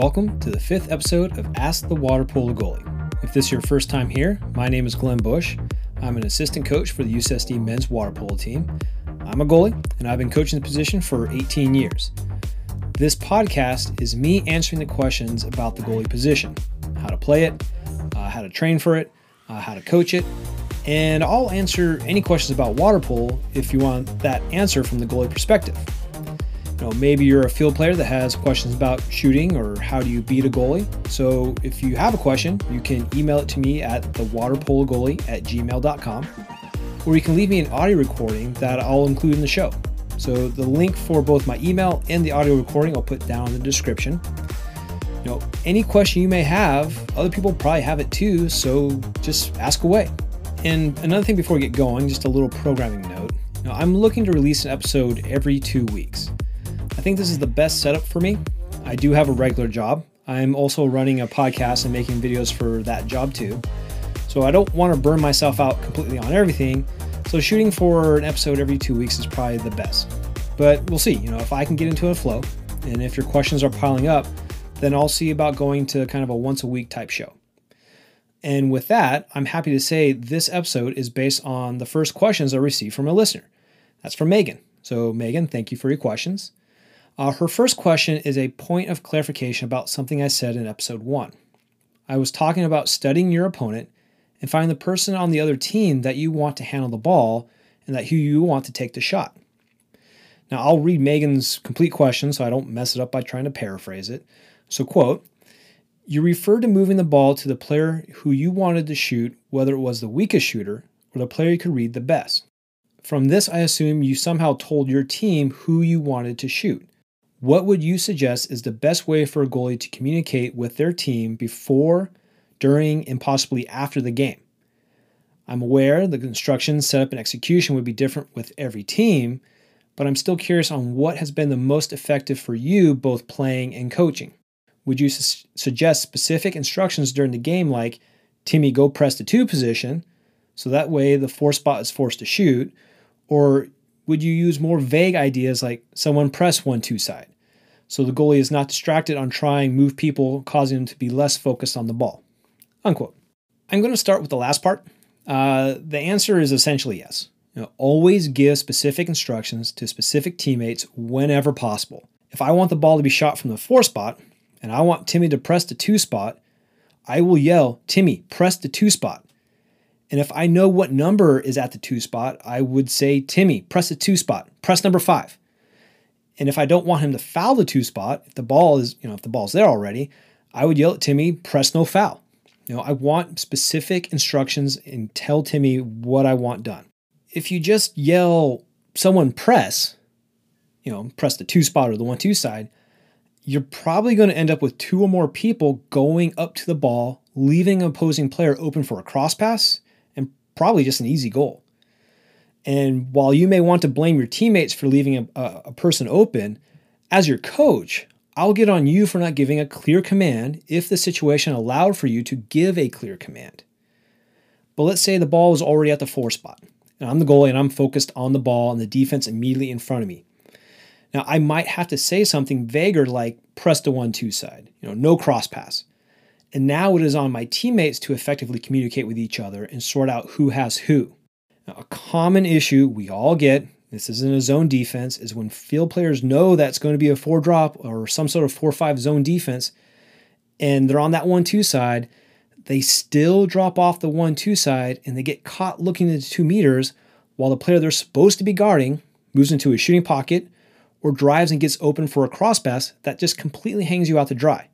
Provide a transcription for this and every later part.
Welcome to the fifth episode of Ask the Water Polo Goalie. If this is your first time here, my name is Glenn Bush. I'm an assistant coach for the UCSD men's water polo team. I'm a goalie, and I've been coaching the position for 18 years. This podcast is me answering the questions about the goalie position how to play it, uh, how to train for it, uh, how to coach it, and I'll answer any questions about water polo if you want that answer from the goalie perspective. Maybe you're a field player that has questions about shooting or how do you beat a goalie. So if you have a question, you can email it to me at thewaterpologoalie at gmail.com, or you can leave me an audio recording that I'll include in the show. So the link for both my email and the audio recording I'll put down in the description. You know, any question you may have, other people probably have it too, so just ask away. And another thing before we get going, just a little programming note. Know, I'm looking to release an episode every two weeks. I think this is the best setup for me. I do have a regular job. I'm also running a podcast and making videos for that job too. So I don't want to burn myself out completely on everything. So shooting for an episode every two weeks is probably the best. But we'll see. You know, if I can get into a flow, and if your questions are piling up, then I'll see about going to kind of a once a week type show. And with that, I'm happy to say this episode is based on the first questions I received from a listener. That's from Megan. So, Megan, thank you for your questions. Uh, her first question is a point of clarification about something I said in episode one. I was talking about studying your opponent and finding the person on the other team that you want to handle the ball and that who you want to take the shot. Now, I'll read Megan's complete question so I don't mess it up by trying to paraphrase it. So, quote, you referred to moving the ball to the player who you wanted to shoot, whether it was the weakest shooter or the player you could read the best. From this, I assume you somehow told your team who you wanted to shoot. What would you suggest is the best way for a goalie to communicate with their team before, during, and possibly after the game? I'm aware the instructions, setup, and execution would be different with every team, but I'm still curious on what has been the most effective for you both playing and coaching. Would you su- suggest specific instructions during the game like, Timmy, go press the two position, so that way the four spot is forced to shoot, or would you use more vague ideas like someone press one two side? So the goalie is not distracted on trying move people, causing them to be less focused on the ball. Unquote. I'm going to start with the last part. Uh, the answer is essentially yes. You know, always give specific instructions to specific teammates whenever possible. If I want the ball to be shot from the four spot and I want Timmy to press the two spot, I will yell, Timmy, press the two spot. And if I know what number is at the two spot, I would say, Timmy, press the two spot, press number five. And if I don't want him to foul the two spot, if the ball is, you know, if the ball's there already, I would yell at Timmy, press no foul. You know, I want specific instructions and tell Timmy what I want done. If you just yell, someone press, you know, press the two spot or the one two side, you're probably going to end up with two or more people going up to the ball, leaving an opposing player open for a cross pass and probably just an easy goal. And while you may want to blame your teammates for leaving a, a, person open, as your coach, I'll get on you for not giving a clear command if the situation allowed for you to give a clear command. But let's say the ball is already at the four spot, and I'm the goalie and I'm focused on the ball and the defense immediately in front of me. Now, I might have to say something vaguer like press the one two side, you know, no cross pass. And now it is on my teammates to effectively communicate with each other and sort out who has who. Now, a common issue we all get, this isn't a zone defense, is when field players know that's going to be a four drop or some sort of four five zone defense, and they're on that one two side, they still drop off the one two side and they get caught looking at two meters while the player they're supposed to be guarding moves into a shooting pocket or drives and gets open for a cross pass that just completely hangs you out to dry.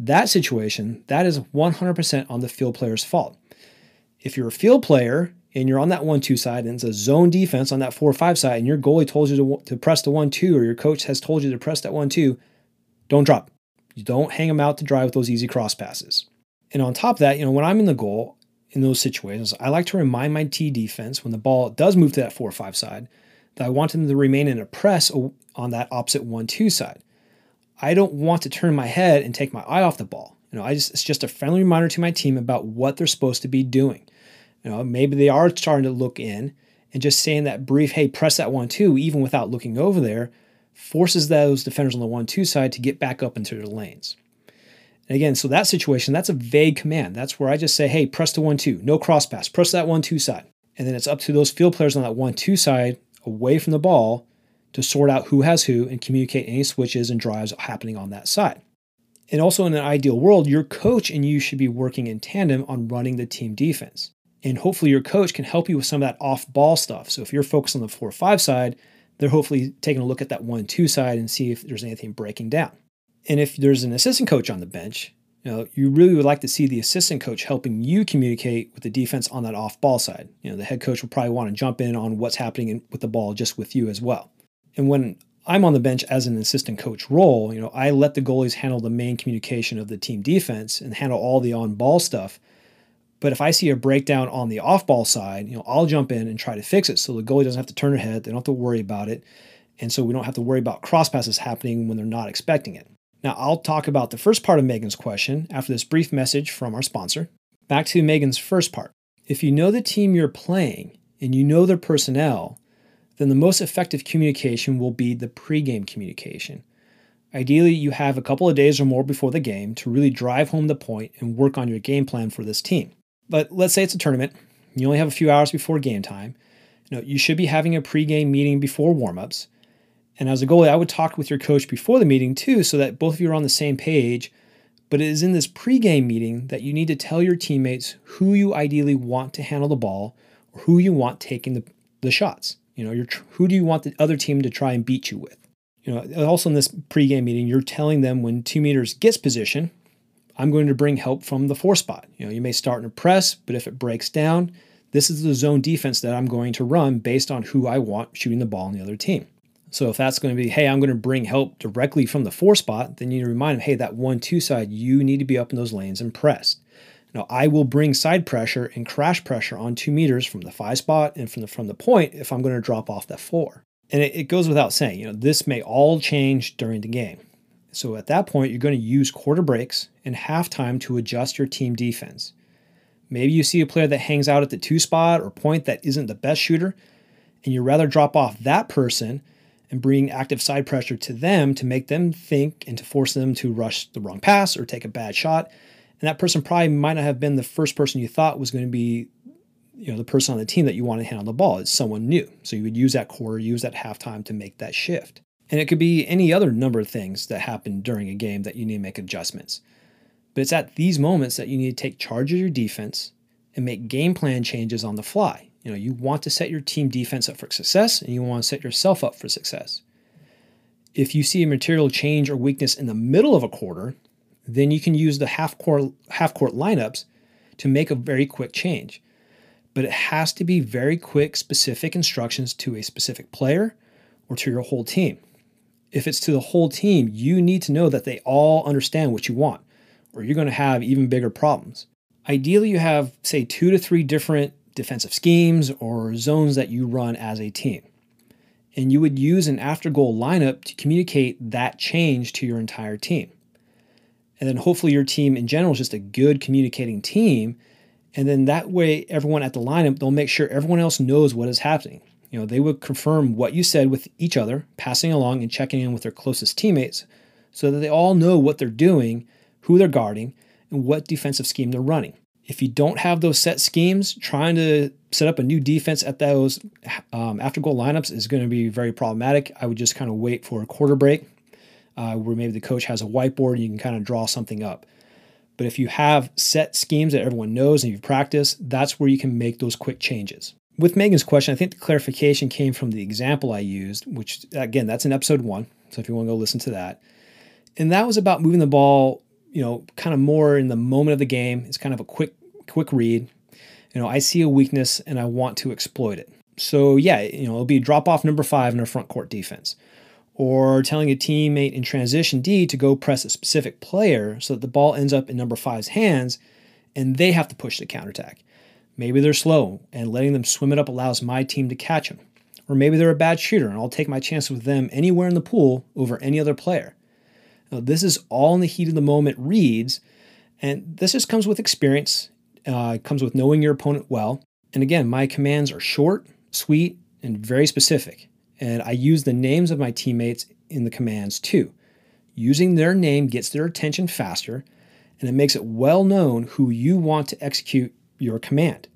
That situation, that is 100% on the field player's fault. If you're a field player and you're on that 1 2 side and it's a zone defense on that 4 5 side and your goalie told you to, to press the 1 2 or your coach has told you to press that 1 2, don't drop. You don't hang them out to dry with those easy cross passes. And on top of that, you know, when I'm in the goal in those situations, I like to remind my T defense when the ball does move to that 4 5 side that I want them to remain in a press on that opposite 1 2 side. I don't want to turn my head and take my eye off the ball. You know, I just it's just a friendly reminder to my team about what they're supposed to be doing. Know, maybe they are starting to look in and just saying that brief, hey, press that one two, even without looking over there, forces those defenders on the one two side to get back up into their lanes. And again, so that situation, that's a vague command. That's where I just say, hey, press the one, two, no cross pass, press that one, two side. And then it's up to those field players on that one, two side away from the ball to sort out who has who and communicate any switches and drives happening on that side. And also in an ideal world, your coach and you should be working in tandem on running the team defense. And hopefully your coach can help you with some of that off ball stuff. So if you're focused on the 4 or 5 side, they're hopefully taking a look at that 1 2 side and see if there's anything breaking down. And if there's an assistant coach on the bench, you know, you really would like to see the assistant coach helping you communicate with the defense on that off ball side. You know, the head coach will probably want to jump in on what's happening with the ball just with you as well. And when I'm on the bench as an assistant coach role, you know, I let the goalies handle the main communication of the team defense and handle all the on ball stuff. But if I see a breakdown on the off ball side, you know, I'll jump in and try to fix it so the goalie doesn't have to turn their head, they don't have to worry about it, and so we don't have to worry about cross passes happening when they're not expecting it. Now, I'll talk about the first part of Megan's question after this brief message from our sponsor. Back to Megan's first part. If you know the team you're playing and you know their personnel, then the most effective communication will be the pregame communication. Ideally, you have a couple of days or more before the game to really drive home the point and work on your game plan for this team. But let's say it's a tournament, you only have a few hours before game time. You, know, you should be having a pregame meeting before warmups. And as a goalie, I would talk with your coach before the meeting too, so that both of you are on the same page. But it is in this pregame meeting that you need to tell your teammates who you ideally want to handle the ball or who you want taking the, the shots. You know, who do you want the other team to try and beat you with? You know, also in this pregame meeting, you're telling them when two meters gets position, I'm going to bring help from the four spot. You know, you may start in a press, but if it breaks down, this is the zone defense that I'm going to run based on who I want shooting the ball on the other team. So if that's going to be, hey, I'm going to bring help directly from the four spot, then you need to remind them, hey, that one two side, you need to be up in those lanes and pressed. Now I will bring side pressure and crash pressure on two meters from the five spot and from the from the point if I'm going to drop off that four. And it, it goes without saying, you know, this may all change during the game. So at that point, you're going to use quarter breaks and halftime to adjust your team defense. Maybe you see a player that hangs out at the two spot or point that isn't the best shooter, and you rather drop off that person and bring active side pressure to them to make them think and to force them to rush the wrong pass or take a bad shot. And that person probably might not have been the first person you thought was going to be you know the person on the team that you want to handle the ball. It's someone new. So you would use that quarter use that halftime to make that shift and it could be any other number of things that happen during a game that you need to make adjustments but it's at these moments that you need to take charge of your defense and make game plan changes on the fly you know you want to set your team defense up for success and you want to set yourself up for success if you see a material change or weakness in the middle of a quarter then you can use the half court half court lineups to make a very quick change. But it has to be very quick, specific instructions to a specific player or to your whole team. If it's to the whole team, you need to know that they all understand what you want, or you're going to have even bigger problems. Ideally, you have, say, two to three different defensive schemes or zones that you run as a team. And you would use an after goal lineup to communicate that change to your entire team. And then hopefully your team in general is just a good communicating team. And then that way, everyone at the lineup, they'll make sure everyone else knows what is happening. You know, they would confirm what you said with each other, passing along and checking in with their closest teammates so that they all know what they're doing, who they're guarding, and what defensive scheme they're running. If you don't have those set schemes, trying to set up a new defense at those um, after goal lineups is going to be very problematic. I would just kind of wait for a quarter break uh, where maybe the coach has a whiteboard and you can kind of draw something up. But if you have set schemes that everyone knows and you've practiced, that's where you can make those quick changes. With Megan's question, I think the clarification came from the example I used, which again, that's in episode one. So if you want to go listen to that. And that was about moving the ball, you know, kind of more in the moment of the game. It's kind of a quick, quick read. You know, I see a weakness and I want to exploit it. So yeah, you know, it'll be drop off number five in our front court defense or telling a teammate in transition D to go press a specific player so that the ball ends up in number five's hands and they have to push the counterattack. Maybe they're slow and letting them swim it up allows my team to catch them. Or maybe they're a bad shooter and I'll take my chance with them anywhere in the pool over any other player. Now, this is all in the heat of the moment reads, and this just comes with experience. Uh, comes with knowing your opponent well. And again, my commands are short, sweet, and very specific. And I use the names of my teammates in the commands too. Using their name gets their attention faster, and it makes it well known who you want to execute your command.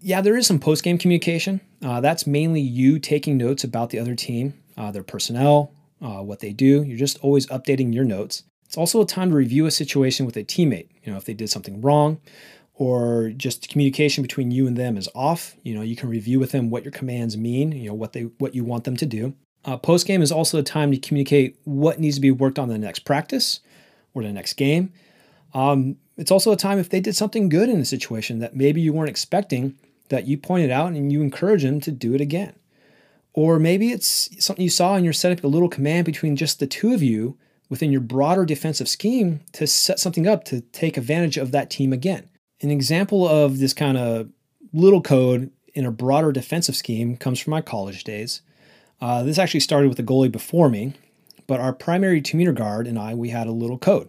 Yeah, there is some post game communication. Uh, that's mainly you taking notes about the other team, uh, their personnel, uh, what they do. You're just always updating your notes. It's also a time to review a situation with a teammate. You know, if they did something wrong, or just communication between you and them is off. You know, you can review with them what your commands mean. You know what they what you want them to do. Uh, Post game is also a time to communicate what needs to be worked on the next practice or the next game. Um, it's also a time if they did something good in a situation that maybe you weren't expecting that you pointed out and you encourage them to do it again. Or maybe it's something you saw and you're setting up a little command between just the two of you within your broader defensive scheme to set something up to take advantage of that team again. An example of this kind of little code in a broader defensive scheme comes from my college days. Uh, this actually started with a goalie before me, but our primary two meter guard and I, we had a little code.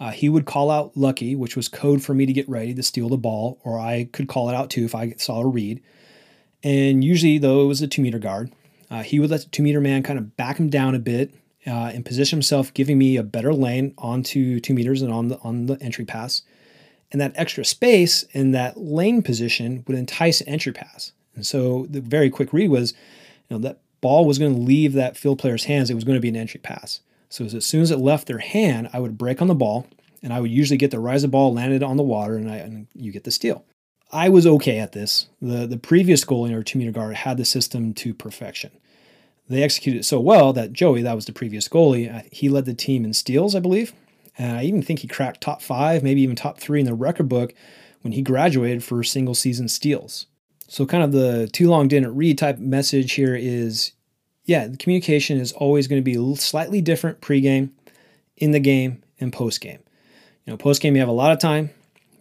Uh, he would call out lucky, which was code for me to get ready to steal the ball, or I could call it out too if I saw a read. And usually, though, it was a two meter guard. Uh, he would let the two meter man kind of back him down a bit uh, and position himself, giving me a better lane onto two meters and on the on the entry pass. And that extra space in that lane position would entice an entry pass. And so the very quick read was, you know, that ball was going to leave that field player's hands. It was going to be an entry pass. So as soon as it left their hand, I would break on the ball, and I would usually get the rise of ball landed on the water, and, I, and you get the steal. I was okay at this. The the previous goalie or two meter guard had the system to perfection. They executed it so well that Joey, that was the previous goalie, uh, he led the team in steals, I believe. And I even think he cracked top five, maybe even top three in the record book when he graduated for single season steals. So, kind of the too long didn't read type message here is yeah, the communication is always going to be slightly different pregame, in the game, and postgame. You know, postgame you have a lot of time.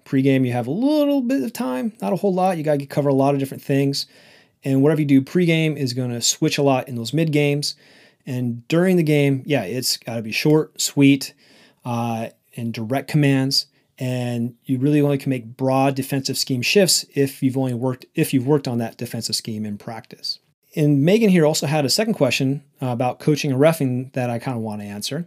Pregame you have a little bit of time, not a whole lot. You got to cover a lot of different things. And whatever you do pregame is going to switch a lot in those mid games. And during the game, yeah, it's got to be short, sweet, uh, and direct commands. And you really only can make broad defensive scheme shifts if you've only worked if you've worked on that defensive scheme in practice and Megan here also had a second question uh, about coaching and refing that I kind of want to answer.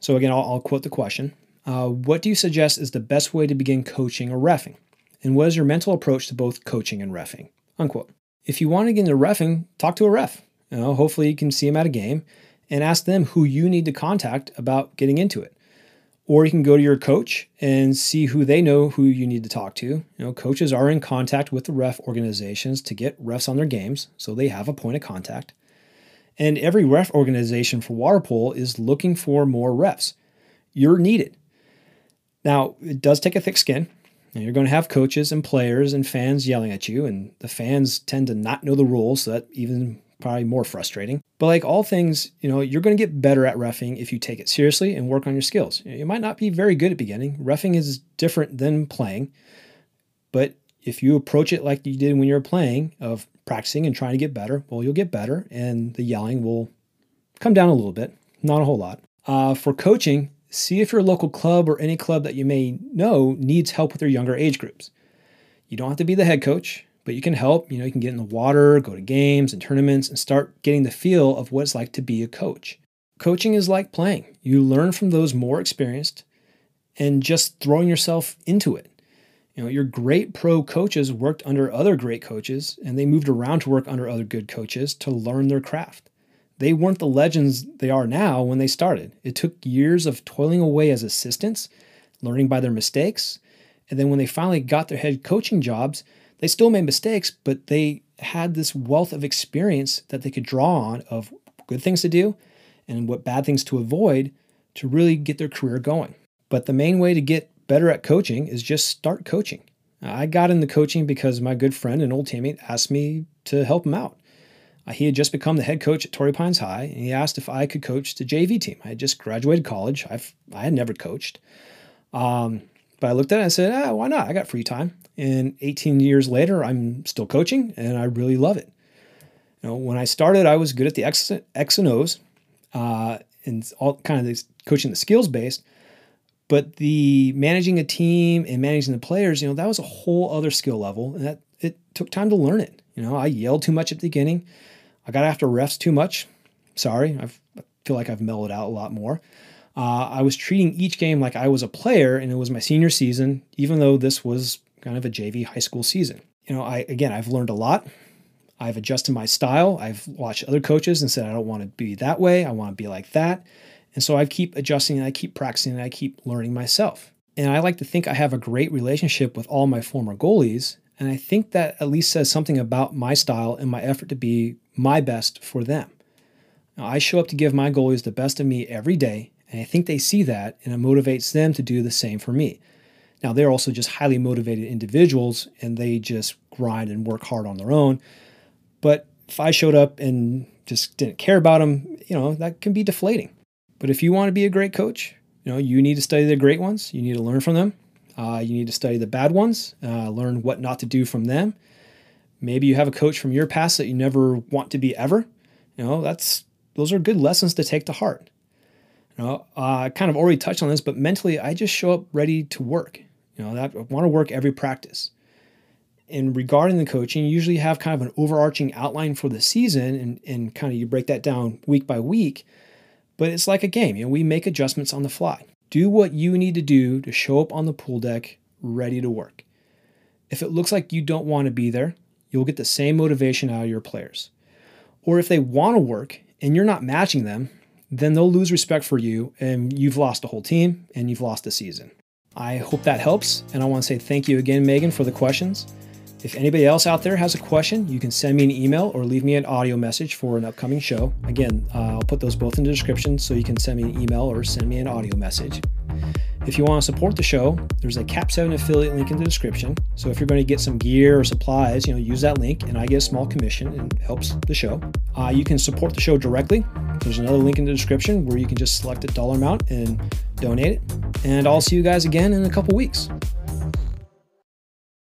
So again, I'll, I'll quote the question. Uh, what do you suggest is the best way to begin coaching or refing? And what is your mental approach to both coaching and refing? Unquote. If you want to get into refing, talk to a ref. You know, hopefully you can see them at a game and ask them who you need to contact about getting into it. Or you can go to your coach and see who they know who you need to talk to. You know, coaches are in contact with the ref organizations to get refs on their games, so they have a point of contact. And every ref organization for water polo is looking for more refs. You're needed. Now, it does take a thick skin. You're going to have coaches and players and fans yelling at you, and the fans tend to not know the rules, so that even probably more frustrating. But like all things, you know, you're going to get better at refing if you take it seriously and work on your skills. You might not be very good at beginning. Refing is different than playing. But if you approach it like you did when you were playing of practicing and trying to get better, well, you'll get better and the yelling will come down a little bit, not a whole lot. Uh, for coaching, see if your local club or any club that you may know needs help with their younger age groups. You don't have to be the head coach but you can help. You know, you can get in the water, go to games and tournaments, and start getting the feel of what it's like to be a coach. Coaching is like playing. You learn from those more experienced and just throwing yourself into it. You know, your great pro coaches worked under other great coaches and they moved around to work under other good coaches to learn their craft. They weren't the legends they are now when they started. It took years of toiling away as assistants, learning by their mistakes, and then when they finally got their head coaching jobs, they still made mistakes, but they had this wealth of experience that they could draw on of good things to do and what bad things to avoid to really get their career going. But the main way to get better at coaching is just start coaching. I got into coaching because my good friend and old teammate asked me to help him out. Uh, he had just become the head coach at Torrey Pines High, and he asked if I could coach the JV team. I had just graduated college. I've I had never coached, um, but I looked at it and I said, ah, why not? I got free time. And 18 years later, I'm still coaching and I really love it. You know, when I started, I was good at the X, and O's uh, and all kind of coaching the skills based. But the managing a team and managing the players, you know, that was a whole other skill level. And that it took time to learn it. You know, I yelled too much at the beginning. I got after refs too much. Sorry, I've, I feel like I've mellowed out a lot more. Uh, I was treating each game like I was a player and it was my senior season, even though this was kind of a JV high school season. You know, I again, I've learned a lot. I've adjusted my style. I've watched other coaches and said, I don't want to be that way. I want to be like that. And so I keep adjusting and I keep practicing and I keep learning myself. And I like to think I have a great relationship with all my former goalies. And I think that at least says something about my style and my effort to be my best for them. Now, I show up to give my goalies the best of me every day, and I think they see that and it motivates them to do the same for me. Now, they're also just highly motivated individuals and they just grind and work hard on their own. But if I showed up and just didn't care about them, you know, that can be deflating. But if you want to be a great coach, you know, you need to study the great ones. You need to learn from them. Uh, you need to study the bad ones, uh, learn what not to do from them. Maybe you have a coach from your past that you never want to be ever. You know, that's those are good lessons to take to heart. You know, uh, I kind of already touched on this, but mentally, I just show up ready to work. You know, that want to work every practice. And regarding the coaching, you usually have kind of an overarching outline for the season, and, and kind of you break that down week by week. But it's like a game. You know, we make adjustments on the fly. Do what you need to do to show up on the pool deck ready to work. If it looks like you don't want to be there, you'll get the same motivation out of your players. Or if they want to work and you're not matching them, then they'll lose respect for you and you've lost a whole team and you've lost a season. I hope that helps. And I want to say thank you again, Megan, for the questions. If anybody else out there has a question, you can send me an email or leave me an audio message for an upcoming show. Again, uh, I'll put those both in the description so you can send me an email or send me an audio message. If you want to support the show, there's a Kap7 affiliate link in the description. So if you're going to get some gear or supplies, you know, use that link and I get a small commission and helps the show. Uh, you can support the show directly. There's another link in the description where you can just select a dollar amount and donate it. And I'll see you guys again in a couple weeks.